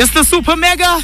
It's the Super Mega.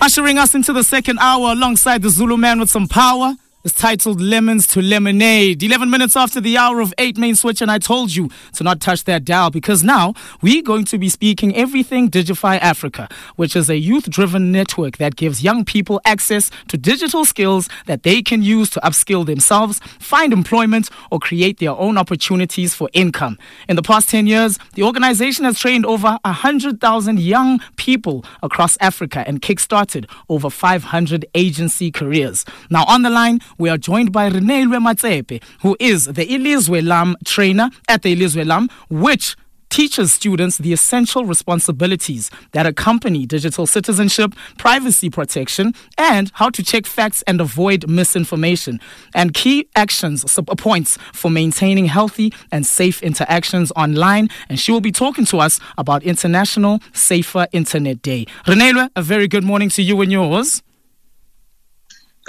Ushering us into the second hour alongside the Zulu Man with some power. It's titled Lemons to Lemonade. 11 minutes after the hour of 8 main switch, and I told you to not touch that dial because now we're going to be speaking everything Digify Africa, which is a youth driven network that gives young people access to digital skills that they can use to upskill themselves, find employment, or create their own opportunities for income. In the past 10 years, the organization has trained over 100,000 young people across Africa and kickstarted over 500 agency careers. Now, on the line, we are joined by Reneiloe Matsepe, who is the Ilizwe Lam trainer at the Ilizwe Lam, which teaches students the essential responsibilities that accompany digital citizenship, privacy protection, and how to check facts and avoid misinformation, and key actions points for maintaining healthy and safe interactions online. And she will be talking to us about International Safer Internet Day. Reneiloe, a very good morning to you and yours.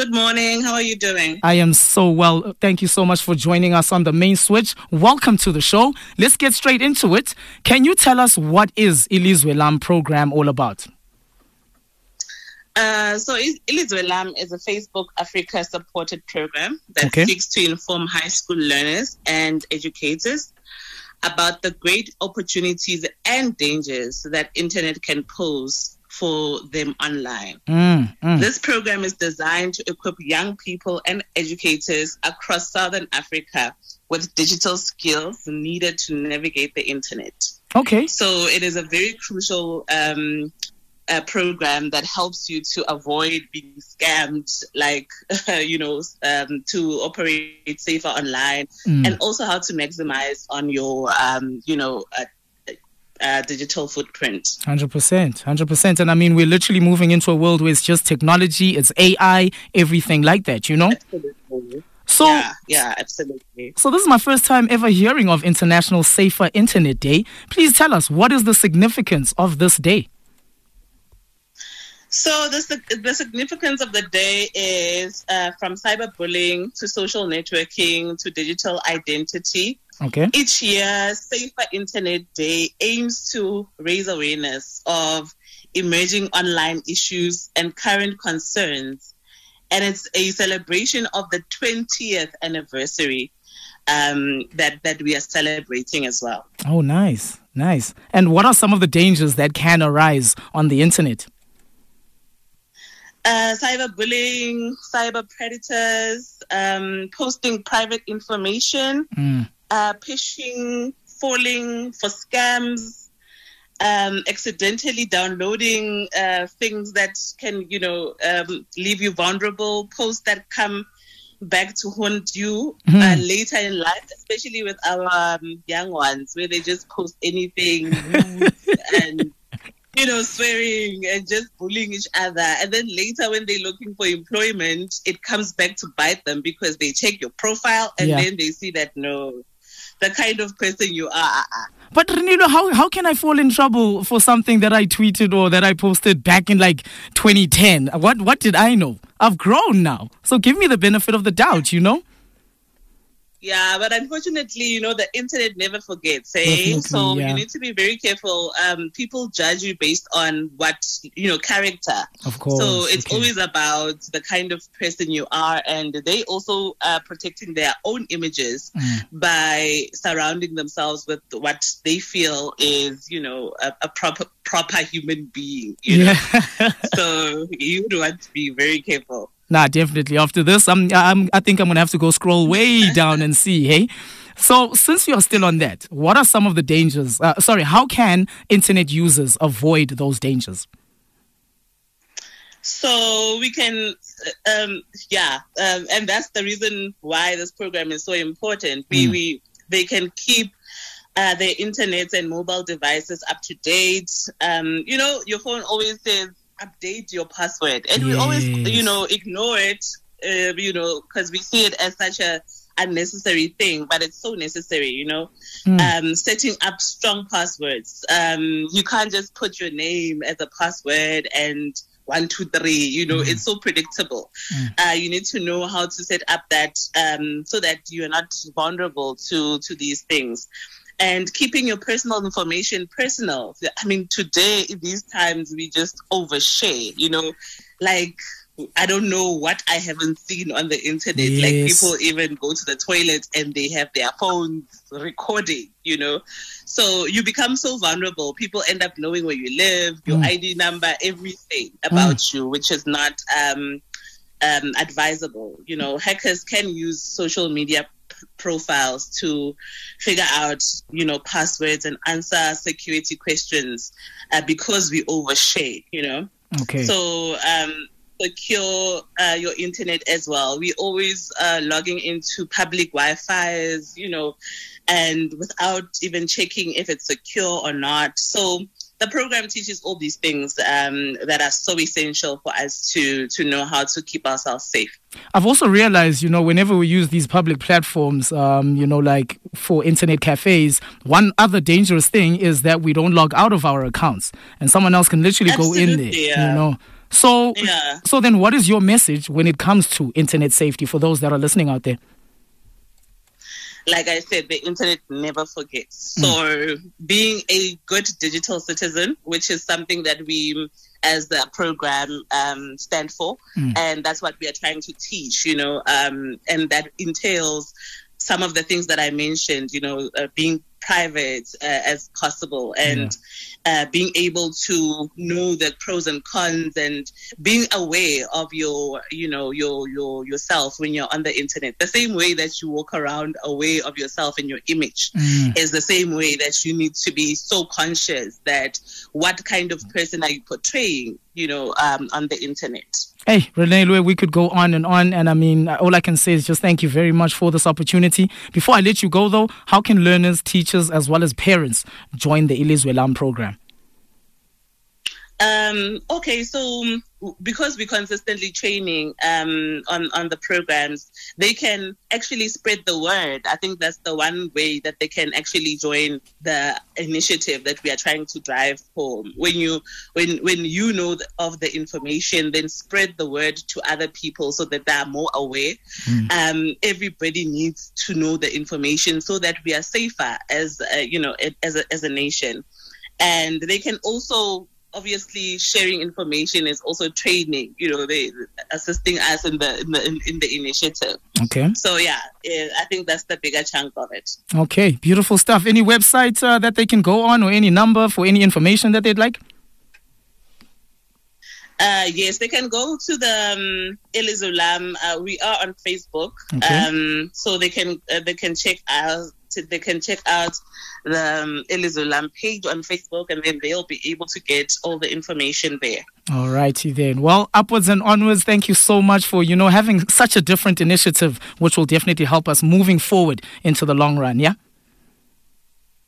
Good morning. How are you doing? I am so well. Thank you so much for joining us on the main switch. Welcome to the show. Let's get straight into it. Can you tell us what is Ilizwe Lam program all about? Uh, so Ilizwe Lam is a Facebook Africa supported program that Okay. seeks to inform high school learners and educators about the great opportunities and dangers that internet can pose for them online. Mm, mm. This program is designed to equip young people and educators across Southern Africa with digital skills needed to navigate the internet. Okay. So it is a very crucial um, uh, program that helps you to avoid being scammed, like, you know, um, to operate safer online Mm. and also how to maximize on your, um, you know, uh, uh, digital footprint. 100%. 100%. And I mean, we're literally moving into a world where it's just technology, it's AI, everything like that, you know? Absolutely. So, yeah, yeah, absolutely. so this is my first time ever hearing of International Safer Internet Day. Please tell us, what is the significance of this day? So the, the significance of the day is uh, from cyberbullying to social networking to digital identity. Okay. Each year, Safer Internet Day aims to raise awareness of emerging online issues and current concerns. And it's a celebration of the 20th anniversary um, that, that we are celebrating as well. Oh, nice. Nice. And what are some of the dangers that can arise on the internet? uh, cyberbullying, cyber predators, um, posting private information, Mm. Uh, falling for scams, um, accidentally downloading uh, things that can, you know, um, leave you vulnerable, posts that come back to haunt you uh, Mhm. later in life, especially with our um, young ones, where they just post anything and you know, swearing and just bullying each other. And then later, when they're looking for employment, it comes back to bite them because they check your profile and Yeah. then they see that no, the kind of person you are. But Reneiloe, how, how can I fall in trouble for something that I tweeted or that I posted back in like 2010? What what did I know? I've grown now. So give me the benefit of the doubt, you know? Yeah, but unfortunately, you know, the internet never forgets, eh? Definitely, so yeah. you need to be very careful. Um, people judge you based on what, you know, character. Of course. So it's okay. always about the kind of person you are, and they also are protecting their own images Mm. by surrounding themselves with what they feel is, you know, a, a proper proper human being. You know, Yeah. so you would want to be very careful. Nah, definitely. After this, I'm, I'm, I think I'm going to have to go scroll way down and see, hey? So, since you're still on that, what are some of the dangers? Uh, sorry, how can internet users avoid those dangers? So we can, um, yeah, um, and that's the reason why this program is so important. We, Mm. we they can keep uh, their internet and mobile devices up to date. Um, you know, your phone always says update your password, and we always, you know, ignore it. Uh, you know, because we see it as such a unnecessary thing, but it's so necessary. You know, Mm. um, setting up strong passwords. Um, you can't just put your name as a password and one, two, three. You know, Mm. it's so predictable. Mm. Uh, you need to know how to set up that um, so that you are not vulnerable to to these things. And keeping your personal information personal. I mean, today, these times, we just overshare, you know, like I don't know what I haven't seen on the internet. Yes. Like people even go to the toilet and they have their phones recording, you know. So you become so vulnerable. People end up knowing where you live, your mm. ID number, everything about mm. you, which is not um, um, advisable. You know, hackers can use social media profiles to figure out, you know, passwords and answer security questions uh, because we overshare, you know. Okay. So um, secure uh, your internet as well. We always uh, logging into public Wi-Fi's, you know, and without even checking if it's secure or not. So the program teaches all these things um, that are so essential for us to to know how to keep ourselves safe. I've also realized, you know, whenever we use these public platforms, um, you know, like for internet cafes, one other dangerous thing is that we don't log out of our accounts, and someone else can literally Absolutely, go in there. Yeah. You know. So, yeah. so then, what is your message when it comes to internet safety for those that are listening out there? Like I said, the internet never forgets. Mm. So, being a good digital citizen, which is something that we as the program um, stand for, mm. and that's what we are trying to teach. You know, um, and that entails some of the things that I mentioned. You know, uh, being private uh, as possible and yeah. uh, being able to know the pros and cons and being aware of your you know your your yourself when you're on the internet the same way that you walk around aware of yourself and your image mm. is the same way that you need to be so conscious that what kind of person are you portraying you know um, on the internet Hey, Renee we could go on and on. And I mean, all I can say is just thank you very much for this opportunity. Before I let you go, though, how can learners, teachers, as well as parents join the Ilizwe Lam program? Um, okay, so um, because we're consistently training um, on on the programs, they can actually spread the word. I think that's the one way that they can actually join the initiative that we are trying to drive home. When you when when you know of the information, then spread the word to other people so that they are more aware. Mm. Um, everybody needs to know the information so that we are safer as a, you know as a, as a nation and they can also obviously sharing information is also training you know they assisting us in the in the in, the initiative. Okay. So yeah i think that's the bigger chunk of it. Okay beautiful stuff. Any website uh, that they can go on or any number for any information that they'd like? Uh, yes, they can go to the um, Ilizwe Lam. Uh, we are on Facebook, okay. um, so they can uh, they can check out they can check out the um, page on Facebook and then they'll be able to get all the information there. All righty then. Well, upwards and onwards, thank you so much for, you know, having such a different initiative, which will definitely help us moving forward into the long run, yeah?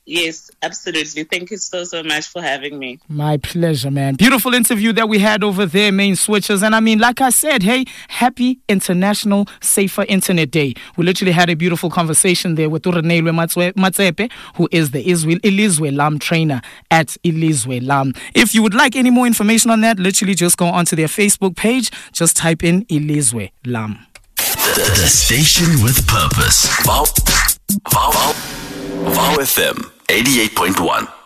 Yes, absolutely. Thank you so, so much for having me. My pleasure, man. Beautiful interview that we had over there, main switchers. And I mean, like I said, hey, happy International Safer Internet Day. We literally had a beautiful conversation there with Urenelwe Matsepe, who is the Ilizwe Lam trainer at Ilizwe Lam. If you would like any more information on that, literally just go onto their Facebook page. Just type in Ilizwe Lam. The, the station with purpose. Wow. Wow. VOW FM 88.1.